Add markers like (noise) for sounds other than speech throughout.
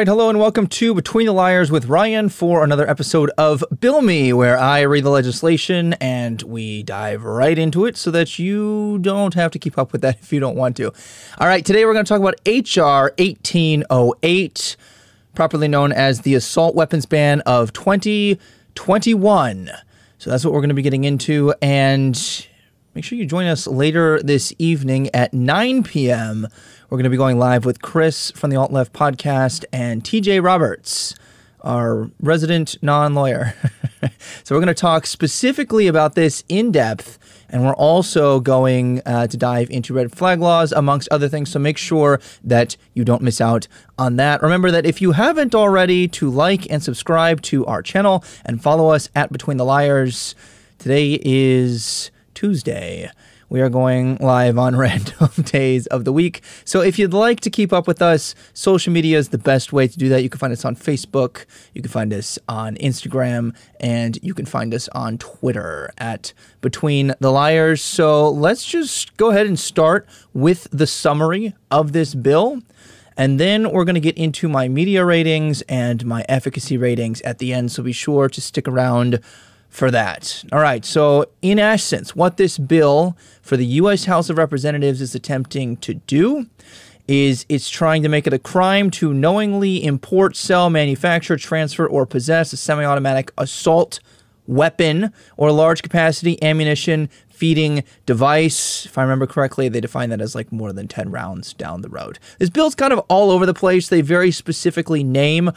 right, hello and welcome to Between the Liars with Ryan for another episode of Bill Me, where I read the legislation and we dive right into it so that you don't have to keep up with that (laughs) if you don't want to. All right, today we're going to talk about H.R. 1808, properly known as the Assault Weapons Ban of 2021. So that's what we're going to be getting into. And make sure you join us later this evening at 9 p.m. We're going to be going live with Chris from the Alt Left podcast and TJ Roberts, our resident non lawyer. (laughs) so we're going to talk specifically about this in depth. And we're also going uh, to dive into red flag laws, amongst other things. So make sure that you don't miss out on that. Remember that if you haven't already, to like and subscribe to our channel and follow us at Between the Liars. Today is Tuesday we are going live on (laughs) random days of the week. So if you'd like to keep up with us, social media is the best way to do that. You can find us on Facebook, you can find us on Instagram, and you can find us on Twitter at Between the Liars. So let's just go ahead and start with the summary of this bill. And then we're going to get into my media ratings and my efficacy ratings at the end. So be sure to stick around for that. All right, so in essence, what this bill for the U.S. House of Representatives is attempting to do is it's trying to make it a crime to knowingly import, sell, manufacture, transfer, or possess a semi automatic assault weapon or large capacity ammunition feeding device. If I remember correctly, they define that as like more than 10 rounds down the road. This bill's kind of all over the place. They very specifically name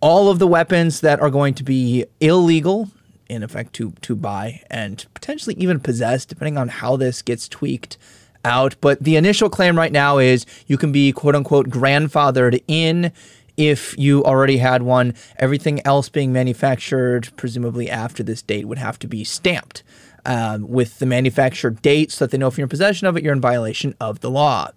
all of the weapons that are going to be illegal in effect to to buy and potentially even possess, depending on how this gets tweaked out. But the initial claim right now is you can be quote unquote grandfathered in if you already had one. Everything else being manufactured, presumably after this date, would have to be stamped um, with the manufacturer date so that they know if you're in possession of it, you're in violation of the law.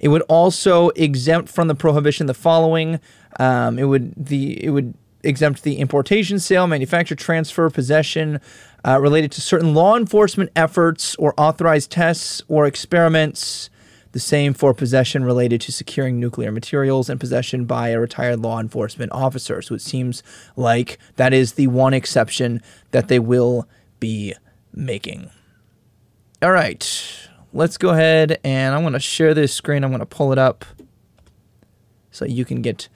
It would also exempt from the prohibition the following. Um, it would the it would exempt the importation, sale, manufacture, transfer, possession uh, related to certain law enforcement efforts or authorized tests or experiments. The same for possession related to securing nuclear materials and possession by a retired law enforcement officer. So it seems like that is the one exception that they will be making. All right, let's go ahead and I'm going to share this screen. I'm going to pull it up so you can get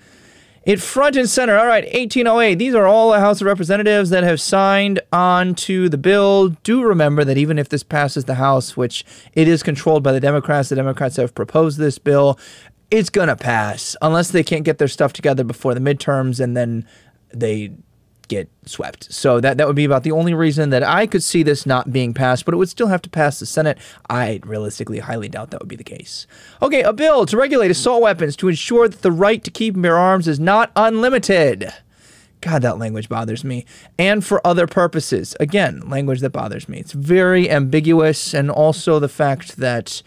it front and center. All right, 1808. These are all the House of Representatives that have signed on to the bill. Do remember that even if this passes the House, which it is controlled by the Democrats, the Democrats have proposed this bill, it's going to pass unless they can't get their stuff together before the midterms and then they get swept. So that that would be about the only reason that I could see this not being passed, but it would still have to pass the Senate. I realistically highly doubt that would be the case. Okay, a bill to regulate assault weapons to ensure that the right to keep and bear arms is not unlimited. God, that language bothers me. And for other purposes. Again, language that bothers me. It's very ambiguous, and also the fact that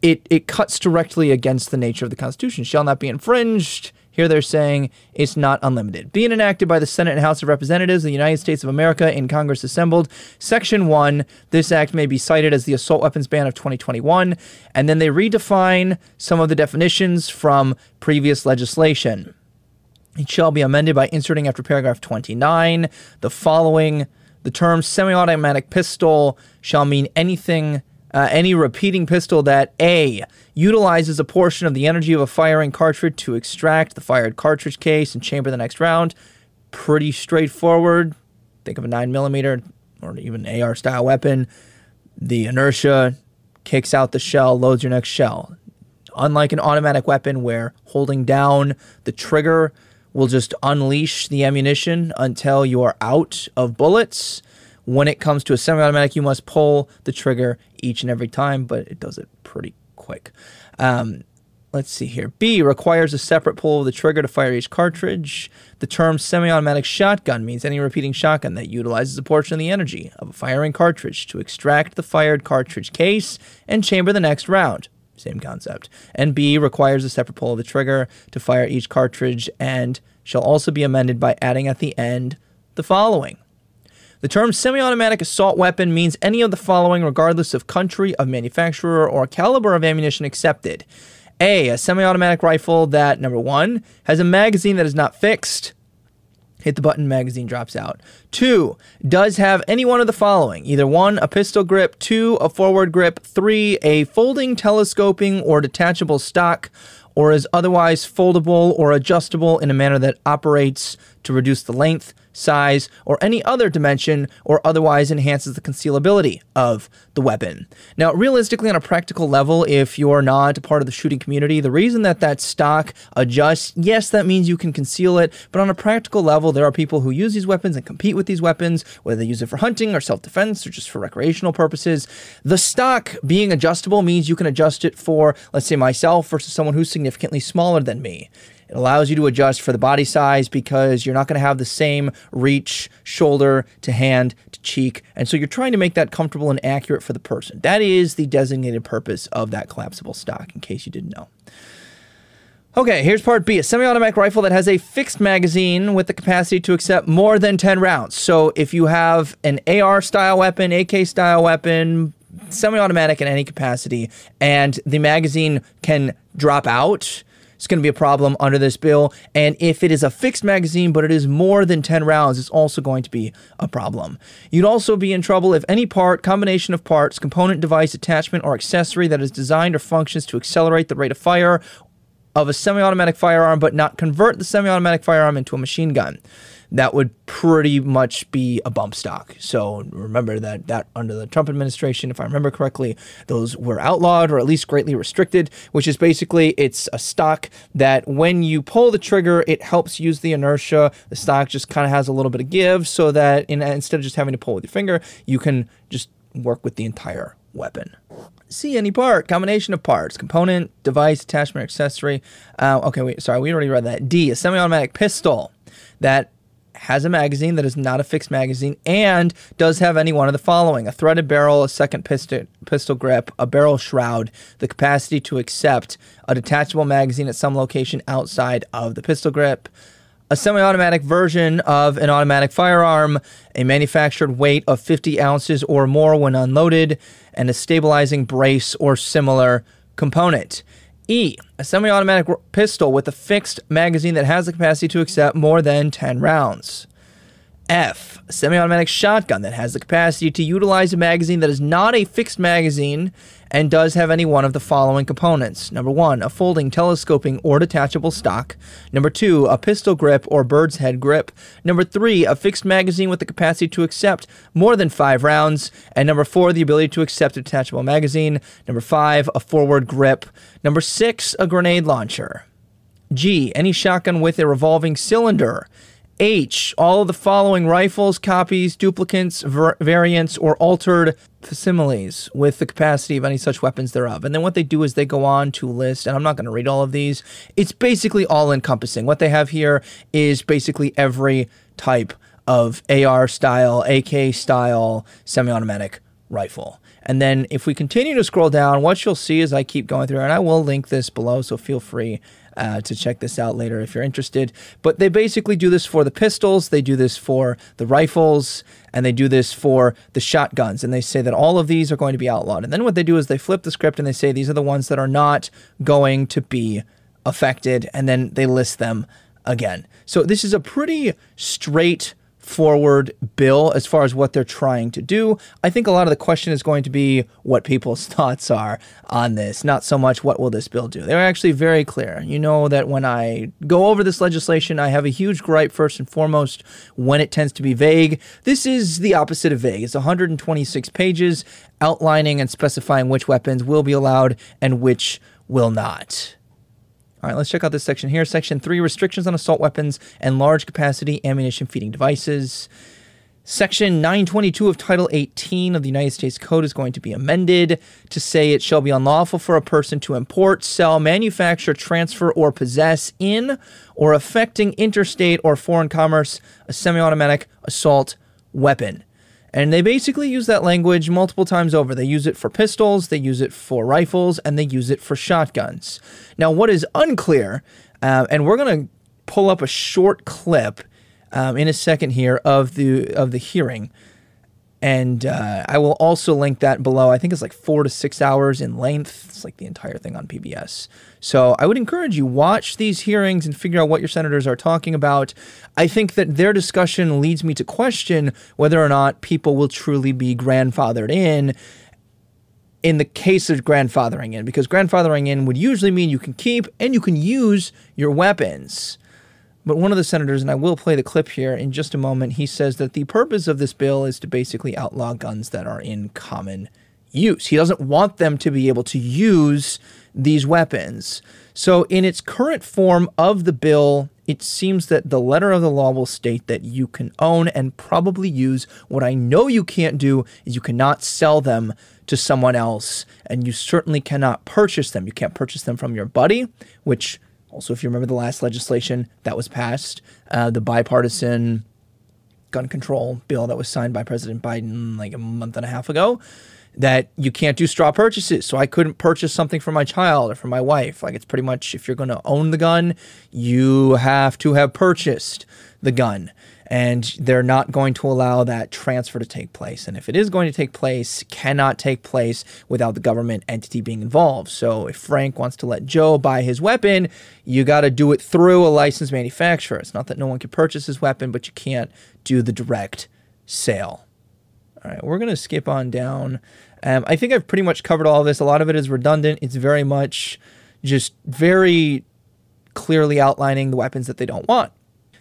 it it cuts directly against the nature of the Constitution. Shall not be infringed here they're saying it's not unlimited. Being enacted by the Senate and House of Representatives of the United States of America in Congress assembled. Section 1, this act may be cited as the assault weapons ban of 2021. And then they redefine some of the definitions from previous legislation. It shall be amended by inserting after paragraph 29 the following the term semi automatic pistol shall mean anything uh, any repeating pistol that A utilizes a portion of the energy of a firing cartridge to extract the fired cartridge case and chamber the next round. Pretty straightforward. Think of a 9mm or even AR style weapon. The inertia kicks out the shell, loads your next shell. Unlike an automatic weapon where holding down the trigger will just unleash the ammunition until you are out of bullets when it comes to a semi automatic, you must pull the trigger each and every time, but it does it pretty quick. Um, let's see here. B requires a separate pull of the trigger to fire each cartridge. The term semi automatic shotgun means any repeating shotgun that utilizes a portion of the energy of a firing cartridge to extract the fired cartridge case and chamber the next round. Same concept. And B requires a separate pull of the trigger to fire each cartridge and shall also be amended by adding at the end the following the term semi automatic assault weapon means any of the following, regardless of country, of manufacturer, or caliber of ammunition accepted. A, a semi automatic rifle that, number one, has a magazine that is not fixed. Hit the button, magazine drops out. Two, does have any one of the following either one, a pistol grip, two, a forward grip, three, a folding, telescoping, or detachable stock, or is otherwise foldable or adjustable in a manner that operates to reduce the length, size, or any other dimension, or otherwise enhances the concealability of the weapon. Now, realistically, on a practical level, if you're not a part of the shooting community, the reason that that stock adjusts, yes, that means you can conceal it, but on a practical level, there are people who use these weapons and compete with these weapons, whether they use it for hunting or self defense or just for recreational purposes. The stock being adjustable means you can adjust it for, let's say, myself versus someone who's significantly smaller than me. It allows you to adjust for the body size because you're not going to have the same reach, shoulder to hand to cheek. And so you're trying to make that comfortable and accurate for the person. That is the designated purpose of that collapsible stock, in case you didn't know. Okay, here's part B a semi automatic rifle that has a fixed magazine with the capacity to accept more than 10 rounds. So if you have an AR style weapon, AK style weapon, semi automatic in any capacity, and the magazine can drop out it's going to be a problem under this bill. And if it is a fixed magazine, but it is more than 10 rounds, it's also going to be a problem. You'd also be in trouble if any part, combination of parts, component, device, attachment, or accessory that is designed or functions to accelerate the rate of fire of a semi automatic firearm, but not convert the semi automatic firearm into a machine gun that would pretty much be a bump stock. So remember that that under the Trump administration, if I remember correctly, those were outlawed or at least greatly restricted, which is basically it's a stock that when you pull the trigger, it helps use the inertia. The stock just kind of has a little bit of give so that in, instead of just having to pull with your finger, you can just work with the entire weapon. See any part, combination of parts, component, device, attachment, accessory. Uh, okay, wait, sorry, we already read that. D, a semi-automatic pistol that has a magazine that is not a fixed magazine and does have any one of the following a threaded barrel, a second pistol, pistol grip, a barrel shroud, the capacity to accept a detachable magazine at some location outside of the pistol grip, a semi automatic version of an automatic firearm, a manufactured weight of 50 ounces or more when unloaded, and a stabilizing brace or similar component. E, a semi automatic pistol with a fixed magazine that has the capacity to accept more than 10 rounds. F, a semi automatic shotgun that has the capacity to utilize a magazine that is not a fixed magazine and does have any one of the following components. Number one, a folding, telescoping, or detachable stock. Number two, a pistol grip or bird's head grip. Number three, a fixed magazine with the capacity to accept more than five rounds. And number four, the ability to accept a detachable magazine. Number five, a forward grip. Number six, a grenade launcher. G, any shotgun with a revolving cylinder. H. All of the following rifles, copies, duplicates, var- variants, or altered facsimiles with the capacity of any such weapons thereof. And then what they do is they go on to list, and I'm not going to read all of these. It's basically all encompassing. What they have here is basically every type of AR style, AK style, semi automatic rifle. And then if we continue to scroll down, what you'll see as I keep going through, and I will link this below, so feel free uh, to check this out later if you're interested. But they basically do this for the pistols, they do this for the rifles, and they do this for the shotguns. And they say that all of these are going to be outlawed. And then what they do is they flip the script and they say these are the ones that are not going to be affected, and then they list them again. So this is a pretty straight forward bill as far as what they're trying to do. I think a lot of the question is going to be what people's (laughs) thoughts are on this, not so much what will this bill do. They're actually very clear. You know that when I go over this legislation, I have a huge gripe first and foremost when it tends to be vague. This is the opposite of vague. It's 126 pages outlining and specifying which weapons will be allowed and which will not. All right, let's check out this section here. Section 3 Restrictions on Assault Weapons and Large Capacity Ammunition Feeding Devices. Section 922 of Title 18 of the United States Code is going to be amended to say it shall be unlawful for a person to import, sell, manufacture, transfer, or possess in or affecting interstate or foreign commerce a semi automatic assault weapon. And they basically use that language multiple times over. They use it for pistols, they use it for rifles, and they use it for shotguns. Now, what is unclear, uh, and we're going to pull up a short clip um, in a second here of the of the hearing, And uh, I will also link that below. I think it's like four to six hours in length. It's like the entire thing on PBS. So I would encourage you watch these hearings and figure out what your senators are talking about. I think that their discussion leads me to question whether or not people will truly be grandfathered in in the case of grandfathering in, because grandfathering in would usually mean you can keep and you can use your weapons. But one of the senators, and I will play the clip here in just a moment, he says that the purpose of this bill is to basically outlaw guns that are in common use. He doesn't want them to be able to use these weapons. So, in its current form of the bill, it seems that the letter of the law will state that you can own and probably use. What I know you can't do is you cannot sell them to someone else, and you certainly cannot purchase them. You can't purchase them from your buddy, which also, if you remember the last legislation that was passed, uh, the bipartisan gun control bill that was signed by President Biden like a month and a half ago, that you can't do straw purchases. So I couldn't purchase something for my child or for my wife. Like it's pretty much if you're going to own the gun, you have to have purchased the gun and they're not going to allow that transfer to take place. And if it is going to take place, cannot take place without the government entity being involved. So if Frank wants to let Joe buy his weapon, you got to do it through a licensed manufacturer. It's not that no one can purchase his weapon, but you can't do the direct sale. All right, we're going to skip on down. Um, I think I've pretty much covered all this. A lot of it is redundant. It's very much just very clearly outlining the weapons that they don't want.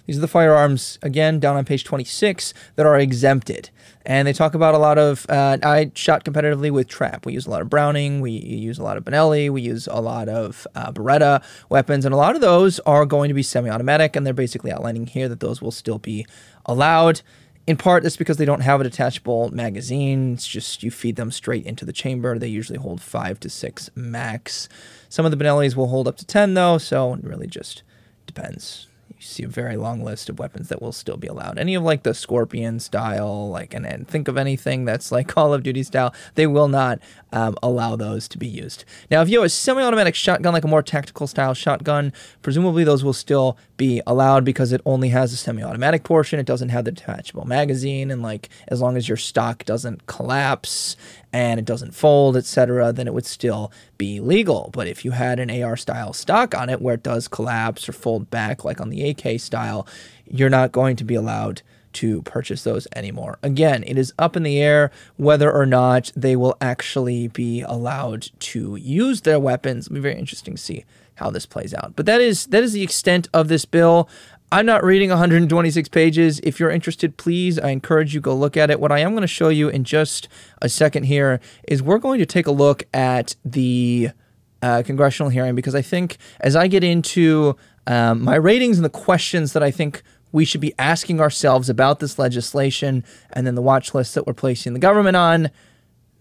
These are the firearms, again, down on page 26, that are exempted. And they talk about a lot of. Uh, I shot competitively with Trap. We use a lot of Browning, we use a lot of Benelli, we use a lot of uh, Beretta weapons, and a lot of those are going to be semi automatic, and they're basically outlining here that those will still be allowed. In part, that's because they don't have a detachable magazine. It's just you feed them straight into the chamber. They usually hold five to six max. Some of the Benellis will hold up to 10, though, so it really just depends you see a very long list of weapons that will still be allowed. Any of like the Scorpion style, like and, and think of anything that's like (laughs) Call of Duty style, they will not um, allow those to be used. Now, if you have a semi-automatic shotgun, like a more tactical style shotgun, presumably those will still be allowed because it only has a semi-automatic portion. It doesn't have the detachable magazine, and like as long as your stock doesn't collapse and it doesn't fold, etc., then it would still be legal. But if you had an AR style stock on it where it does collapse or fold back, like on the AK style, you're not going to be allowed to purchase those anymore. Again, it is up in the air whether or not they will actually be allowed to use their weapons. It'll be very interesting to see how this plays out. But that is that is the extent of this bill. I'm not reading 126 pages. If you're interested, please, I encourage you go look at it. What I am going to show you in just a second here is we're going to take a look at the uh, congressional hearing because I think as I get into um, my ratings and the questions that I think we should be asking ourselves about this legislation and then the watch list that we're placing the government on,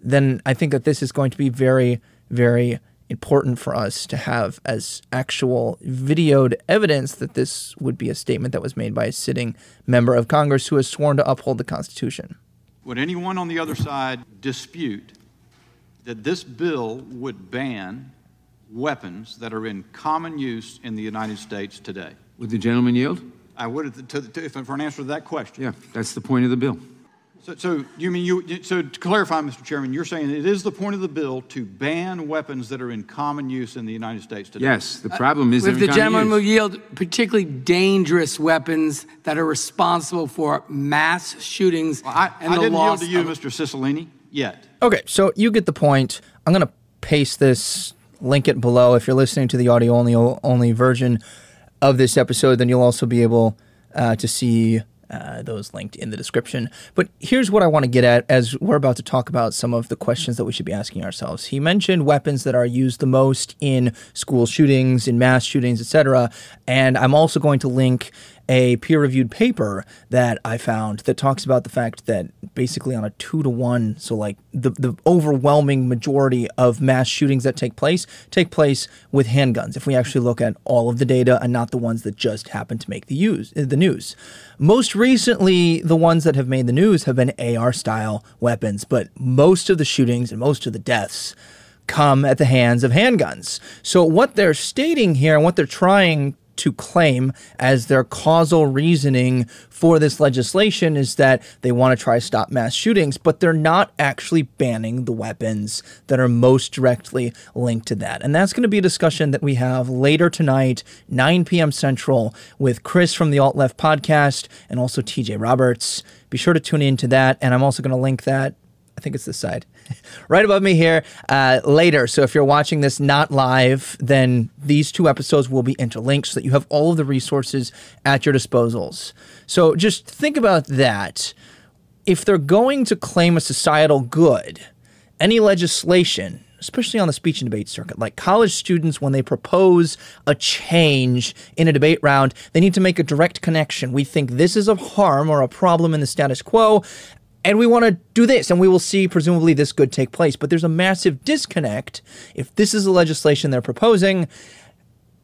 then I think that this is going to be very, very important for us to have as actual videoed evidence that this would be a statement that was made by a sitting member of Congress who has sworn to uphold the Constitution. Would anyone on the other side dispute that this bill would ban weapons that are in common use in the United States today? Would the gentleman yield? I would, to, to, if, for an answer to that question. Yeah, that's the point of the bill. So, so you mean you? So to clarify, Mr. Chairman, you're saying it is the point of the bill to ban weapons that are in common use in the United States today? Yes. The problem is if the gentleman use. will yield particularly dangerous weapons that are responsible for mass shootings well, I, and I the didn't loss yield to you, of, Mr. Cicilline, yet. Okay, so you get the point. I'm going to paste this, link it below. If you're listening to the audio only only version of this episode, then you'll also be able uh, to see uh, those linked in the description. But here's what I want to get at as we're about to talk about some of the questions that we should be asking ourselves. He mentioned weapons that are used the most in school shootings, in mass shootings, etc. And I'm also going to link a peer reviewed paper that I found that talks about the fact that basically on a two to one, so like the, the overwhelming majority of mass shootings that take place take place with handguns. If we actually look at all of the data and not the ones that just happen to make the use the news. Most recently, the ones that have made the news have been AR style weapons, but most of the shootings and most of the deaths come at the hands of handguns. So what they're stating here and what they're trying to claim as their causal reasoning for this legislation is that they want to try to stop mass shootings, but they're not actually banning the weapons that are most directly linked to that. And that's going to be a discussion that we have later tonight, 9 p.m. Central, with Chris from the Alt Left podcast and also TJ Roberts. Be sure to tune in to that. And I'm also going to link that I think it's this side, (laughs) right above me here uh, later. So if you're watching this not live, then these two episodes will be interlinked so that you have all of the resources at your disposals. So just think about that. If they're going to claim a societal good, any legislation, especially on the speech and debate circuit, like college students, when they propose a change in a debate round, they need to make a direct connection. We think this is a harm or a problem in the status quo, and we want to do this and we will see presumably this good take place. But there's a massive disconnect if this is the legislation they're proposing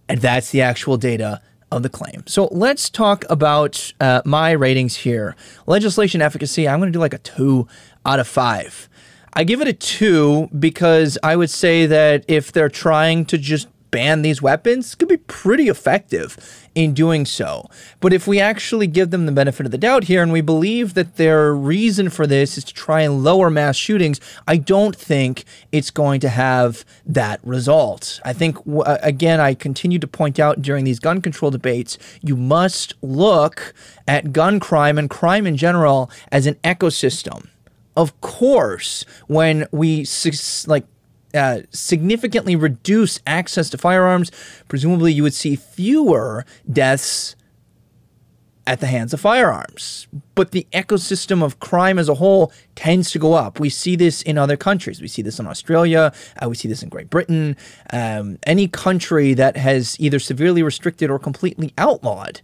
and that's the actual data of the claim. So let's talk about uh, my ratings here. Legislation efficacy i'm going to do like a two out of five. I give it a two because i would say that if they're trying to just ban these weapons could be pretty effective in doing so. But if we actually give them the benefit of the doubt here and we believe that their reason for this is to try and lower mass shootings, I don't think it's going to have that result. I think, uh, again, I continue to point out during these gun control debates, you must look at gun crime and crime in general as an ecosystem. Of course, when we like uh, significantly reduce access to firearms, presumably you would see fewer deaths at the hands of firearms. But the ecosystem of crime as a whole tends to go up. We see this in other countries. We see this in Australia. Uh, we see this in Great Britain. Um, any country that has either severely restricted or completely outlawed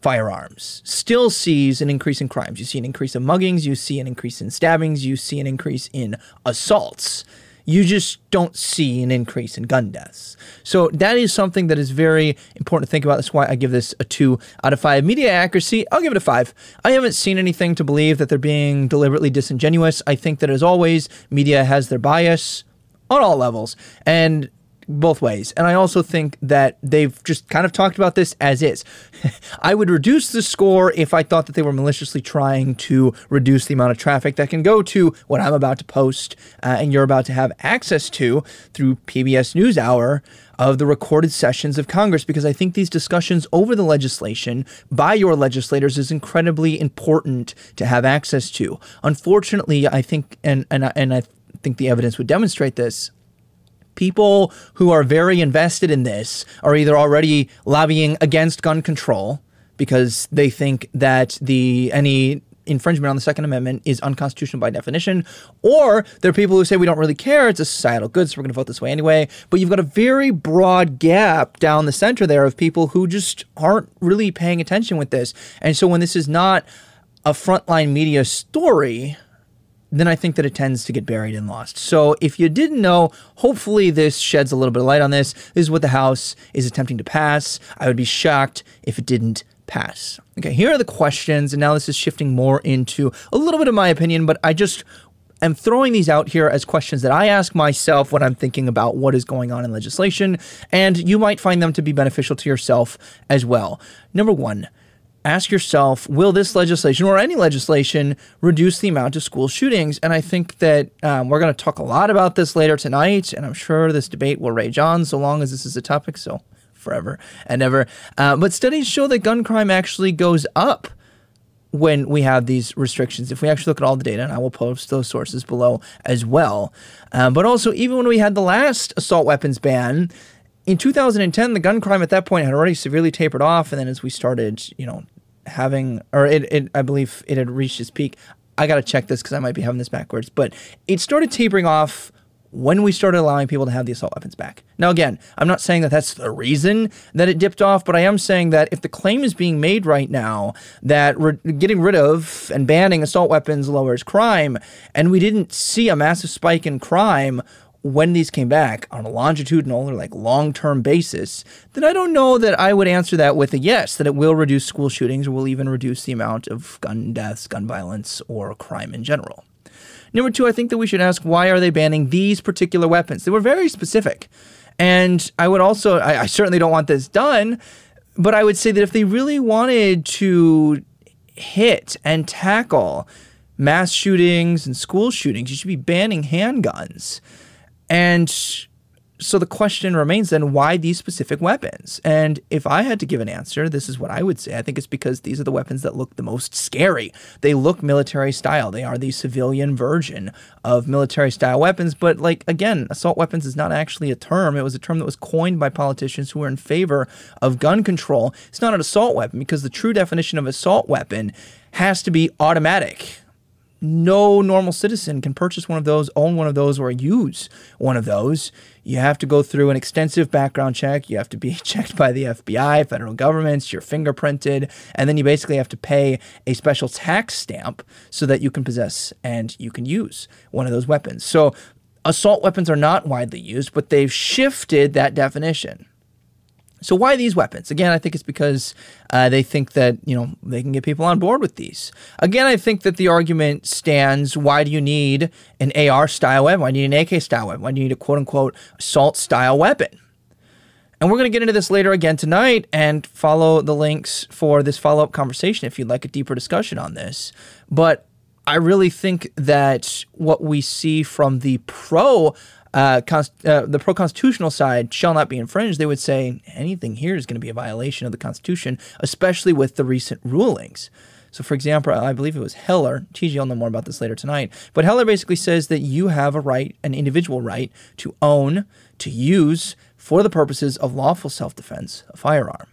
firearms still sees an increase in crimes. You see an increase in muggings, you see an increase in stabbings, you see an increase in assaults you just don't see an increase in gun deaths. So that is something that is very important to think about. That's why I give this a two out of five. Media accuracy, I'll give it a five. I haven't seen anything to believe that they're being deliberately disingenuous. I think that as always, media has their bias on all levels. And both ways. And I also think that they've just kind of talked about this as is. (laughs) I would reduce the score if I thought that they were maliciously trying to reduce the amount of traffic that can go to what I'm about to post uh, and you're about to have access to through PBS NewsHour of the recorded sessions of Congress because I think these discussions over the legislation by your legislators is incredibly important to have access to. Unfortunately, I think and and and I think the evidence would demonstrate this people who are very invested in this are either already lobbying against gun control because they think that the any infringement on the Second Amendment is unconstitutional by definition, or there are people who say we don't really care, it's a societal good, so we're going to vote this way anyway. But you've got a very broad gap down the center there of people who just aren't really paying attention with this. And so when this is not a frontline media story, then I think that it tends to get buried and lost. So if you didn't know, hopefully this sheds a little bit of light on this. This is what the House is attempting to pass. I would be shocked if it didn't pass. Okay, here are the questions, and now this is shifting more into a little bit of my opinion, but I just am throwing these out here as questions that I ask myself when I'm thinking about what is going on in legislation, and you might find them to be beneficial to yourself as well. Number one, ask yourself will this legislation or any legislation reduce the amount of school shootings? And I think that um, we're going to talk a lot about this later tonight, and I'm sure this debate will rage on so long as this is a topic. So forever and ever. Uh, but studies show that gun crime actually goes up when we have these restrictions. If we actually look at all the data, and I will post those sources below as well. Um, but also, even when we had the last assault weapons ban, in 2010, the gun crime at that point had already severely tapered off. And then as we started, you know, having, or it, it I believe it had reached its peak. I got to check this because I might be having this backwards, but it started tapering off when we started allowing people to have the assault weapons back. Now, again, I'm not saying that that's the reason that it dipped off, but I am saying that if the claim is being made right now that re- getting rid of and banning assault weapons lowers crime, and we didn't see a massive spike in crime when these came back on a longitudinal or like long term basis, then I don't know that I would answer that with a yes, that it will reduce school shootings or will even reduce the amount of gun deaths, gun violence, or crime in general. Number two, I think that we should ask why are they banning these particular weapons? They were very specific. And I would also, I, I certainly don't want this done, but I would say that if they really wanted to hit and tackle mass shootings and school shootings, you should be banning handguns. And so the question remains then why these specific weapons? And if I had to give an answer, this is what I would say. I think it's because these are the weapons that look the most scary. They look military style. They are the civilian version of military style weapons. But, like, again, assault weapons is not actually a term. It was a term that was coined by politicians who were in favor of gun control. It's not an assault weapon because the true definition of assault weapon has to be automatic no normal citizen can purchase one of those, own one of those, or use one of those. You have to go through an extensive background check. You have to be (laughs) checked by the FBI, federal governments, you're fingerprinted, and then you basically have to pay a special tax stamp so that you can possess and you can use one of those weapons. So assault weapons are not widely used, but they've shifted that definition. So why these weapons? Again, I think it's because uh, they think that you know they can get people on board with these. Again, I think that the argument stands: Why do you need an AR style weapon? Why do you need an AK style weapon? Why do you need a quote unquote assault style weapon? And we're going to get into this later again tonight and follow the links for this follow up conversation if you'd like a deeper discussion on this. But I really think that what we see from the pro uh, const- uh, the pro constitutional side shall not be infringed, they would say anything here is going to be a violation of the Constitution, especially with the recent rulings. So, for example, I believe it was Heller. TG will know more about this later tonight. But Heller basically says that you have a right, an individual right, to own, to use, for the purposes of lawful self defense, a firearm.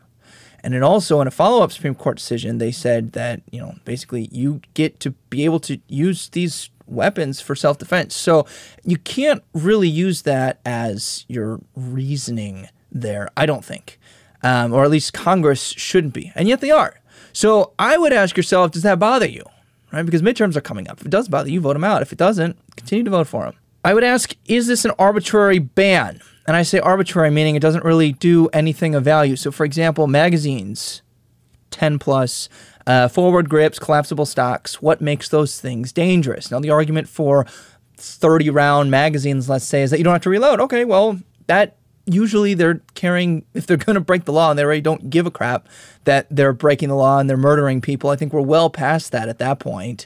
And then also in a follow up Supreme Court decision, they said that, you know, basically you get to be able to use these weapons for self defense. So you can't really use that as your reasoning there, I don't think. Um, or at least Congress shouldn't be. And yet they are. So I would ask yourself, does that bother you? Right? Because midterms are coming up. If it does bother you, vote them out. If it doesn't, continue to vote for them. I would ask, is this an arbitrary ban? And I say arbitrary, meaning it doesn't really do anything of value. So, for example, magazines, 10 plus, uh, forward grips, collapsible stocks. What makes those things dangerous? Now, the argument for 30 round magazines, let's say, is that you don't have to reload. Okay, well, that usually they're carrying, (laughs) if they're going to break the law and they already don't give a crap that they're breaking the law and they're murdering people, I think we're well past that at that point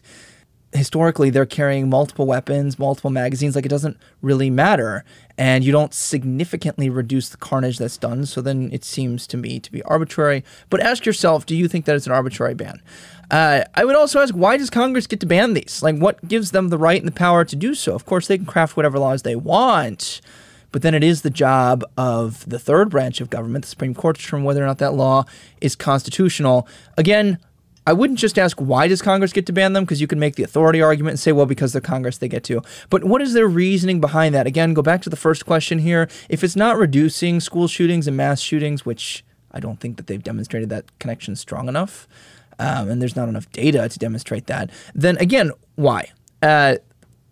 historically they're carrying multiple weapons, multiple magazines. Like it doesn't really matter. And you don't significantly reduce the carnage that's done. So then it seems to me to be arbitrary. But ask yourself do you think that it's an arbitrary ban? Uh, I would also ask why does Congress get to ban these? Like what gives them the right and the power to do so? Of course, they can craft whatever laws they want. But then it is the job of the third branch of government, the Supreme Court, to determine whether or not that law is constitutional. Again, I wouldn't just ask why does Congress get to ban them because you can make the authority argument and say, well, because they're Congress, they get to. But what is their reasoning behind that? Again, go back to the first question here. If it's not reducing school shootings and mass shootings, which I don't think that they've demonstrated that connection strong enough, um, and there's not enough data to demonstrate that, then again, why? Uh,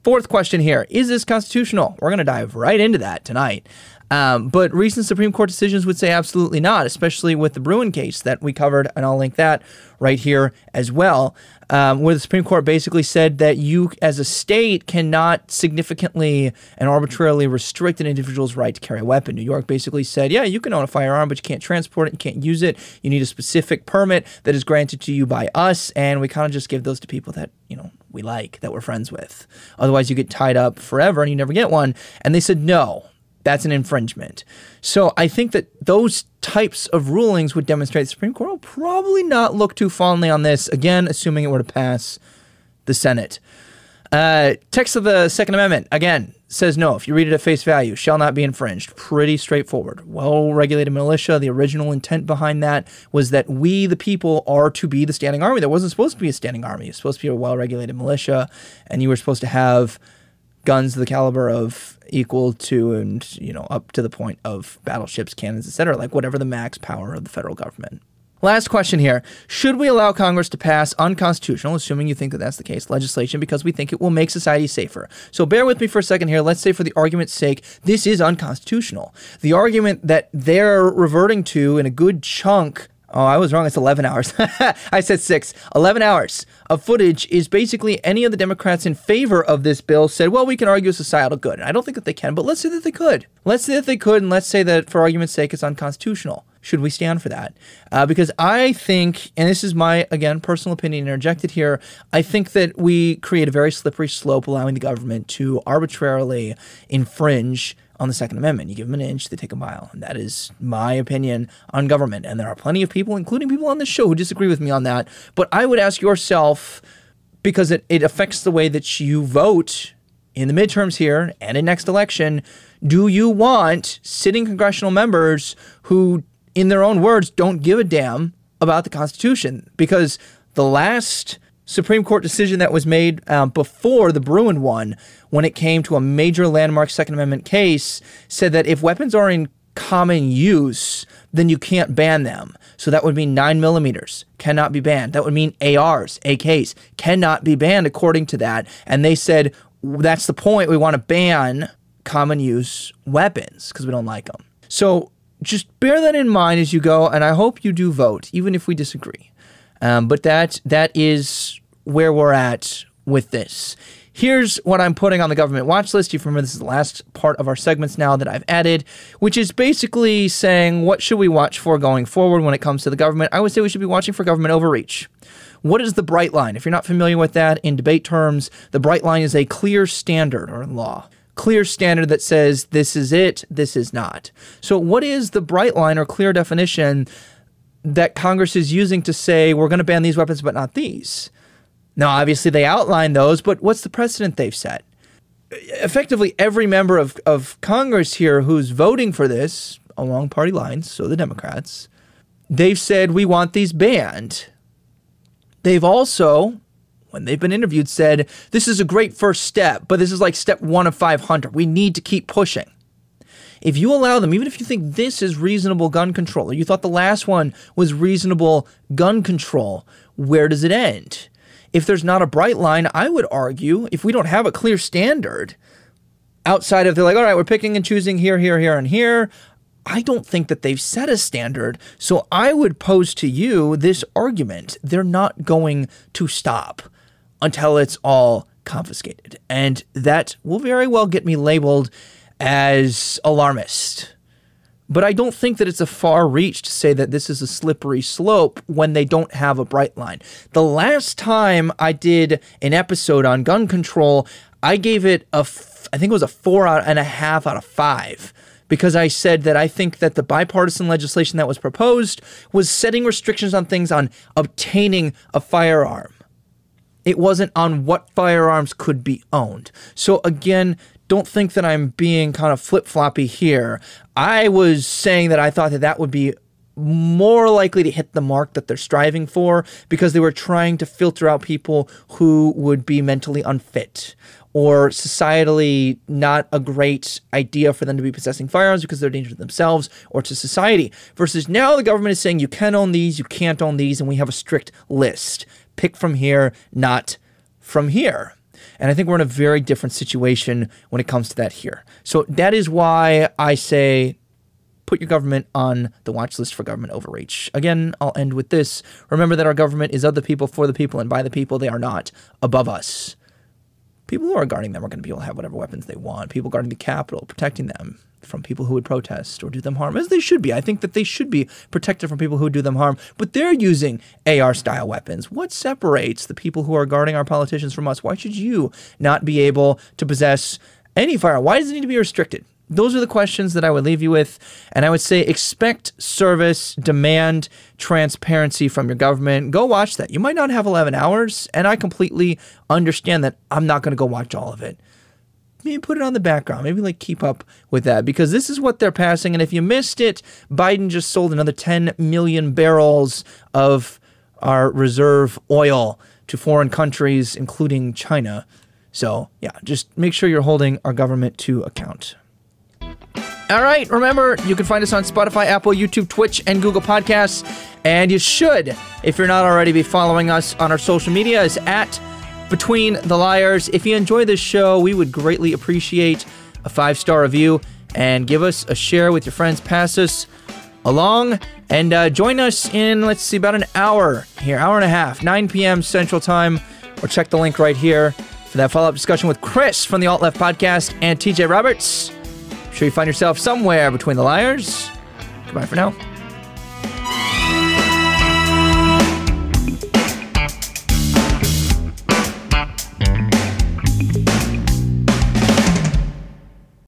fourth question here is this constitutional? We're going to dive right into that tonight. Um, but recent Supreme Court decisions would say absolutely not, especially with the Bruen case that we covered, and I'll link that right here as well, um, where the Supreme Court basically said that you, as a state, cannot significantly and arbitrarily restrict an individual's right to carry a weapon. New York basically said, yeah, you can own a firearm, but you can't transport it, you can't use it. You need a specific permit that is granted to you by us, and we kind of just give those to people that, you know, we like, that we're friends with. Otherwise, you get tied up forever and you never get one. And they said, no, that's an infringement. So I think that those types of rulings would demonstrate the Supreme Court will probably not look too fondly on this, again, assuming it were to pass the Senate. Uh, text of the Second Amendment, again, says no. If you read it at face value, shall not be infringed. Pretty straightforward. Well regulated militia, the original intent behind that was that we, the people, are to be the standing army. There wasn't supposed to be a standing army. It was supposed to be a well regulated militia, and you were supposed to have guns the caliber of equal to and you know up to the point of battleships, cannons, etc. Like whatever the max power of the federal government. Last question here. Should we allow Congress to pass unconstitutional, assuming you think that that's the case, legislation because we think it will make society safer? So bear with me for a second here. Let's say, for the argument's sake, this is unconstitutional. The argument that they're reverting to in a good chunk Oh, I was wrong. It's 11 hours. (laughs) I said six. 11 hours of footage is basically any of the Democrats in favor of this bill said, well, we can argue a societal good. And I don't think that they can, but let's say that they could. Let's say that they could, and let's say that for argument's sake, it's unconstitutional. Should we stand for that? Uh, because I think, and this is my, again, personal opinion interjected here, I think that we create a very slippery slope allowing the government to arbitrarily infringe on the Second Amendment. You give them an inch, they take a mile. And that is my opinion on government. And there are plenty of people, including people on this show, who disagree with me on that. But I would ask yourself, because it, it affects the way that you vote in the midterms here and in next election, do you want sitting congressional members who, in their own words, don't give a damn about the Constitution? Because the last Supreme Court decision that was made um, before the Bruen one, when it came to a major landmark Second Amendment case, said that if weapons are in common use, then you can't ban them. So that would mean nine millimeters cannot be banned. That would mean ARs, AKs cannot be banned according to that. And they said that's the point. We want to ban common use weapons because we don't like them. So just bear that in mind as you go, and I hope you do vote, even if we disagree. Um, but that that is where we're at with this. Here's what I'm putting on the government watch list. You remember this is the last part of our segments now that I've added, which is basically saying what should we watch for going forward when it comes to the government. I would say we should be watching for government overreach. What is the bright line? If you're not familiar with that in debate terms, the bright line is a clear standard or law. Clear standard that says this is it, this is not. So, what is the bright line or clear definition that Congress is using to say we're going to ban these weapons but not these? Now, obviously, they outline those, but what's the precedent they've set? Effectively, every member of, of Congress here who's voting for this along party lines, so the Democrats, they've said we want these banned. They've also, when they've been interviewed, said this is a great first step, but this is like step one of 500. We need to keep pushing. If you allow them, even if you think this is reasonable gun control, or you thought the last one was reasonable gun control, where does it end? if there's not a bright line, I would argue if we don't have a clear standard outside of they're like, all right, we're picking and choosing here, here, here, and here. I don't think that they've set a standard. So I would pose to you this argument. They're not going to stop until it's all confiscated. And that will very well get me labeled as alarmist. But I don't think that it's a far reach to say that this is a slippery slope when they don't have a bright line. The last time I did an episode on gun control, I gave it a, f- I think it was a four out and a half out of five because I said that I think that the bipartisan legislation that was proposed was setting restrictions on things on obtaining a firearm. It wasn't on what firearms could be owned. So again, don't think that I'm being kind of flip floppy here. I was saying that I thought that that would be more likely to hit the mark that they're striving for because they were trying to filter out people who would be mentally unfit or societally not a great idea for them to be possessing firearms because they're a danger to themselves or to society. Versus now the government is saying you can own these, you can't own these, and we have a strict list. Pick from here, not from here. And I think we're in a very different situation when it comes to that here. So that is why I say put your government on the watch list for government overreach. Again, I'll end with this. Remember that our government is of the people, for the people, and by the people. They are not above us. People who are guarding them are going to be able to have whatever weapons they want. People guarding the Capitol, protecting them from people who would protest or do them harm, as they should be. I think that they should be protected from people who do them harm, but they're using AR style weapons. What separates the people who are guarding our politicians from us? Why should you not be able to possess any firearm? Why does it need to be restricted? Those are the questions that I would leave you with. And I would say expect service, demand transparency from your government. Go watch that. You might not have 11 hours, and I completely understand that I'm not going to go watch all of it maybe put it on the background. Maybe like keep up with that because this is what they're passing. And if you missed it, Biden just sold another 10 million barrels of our reserve oil to foreign countries, including China. So, yeah, just make sure you're holding our government to account. All right, remember, you can find us on Spotify, Apple, YouTube, Twitch, and Google Podcasts. And you should, if you're not already, be following us on our social media is at between the Liars. If you enjoy this show, we would greatly appreciate a five star review and give us a share with your friends. Pass us along. And uh, join us in, let's see, about an hour here, hour and a half, 9 p.m. Central Time, or check the link right here for that follow up discussion with Chris from the Alt Left Podcast and TJ Roberts. I'm sure you find yourself somewhere between the liars. Goodbye for now.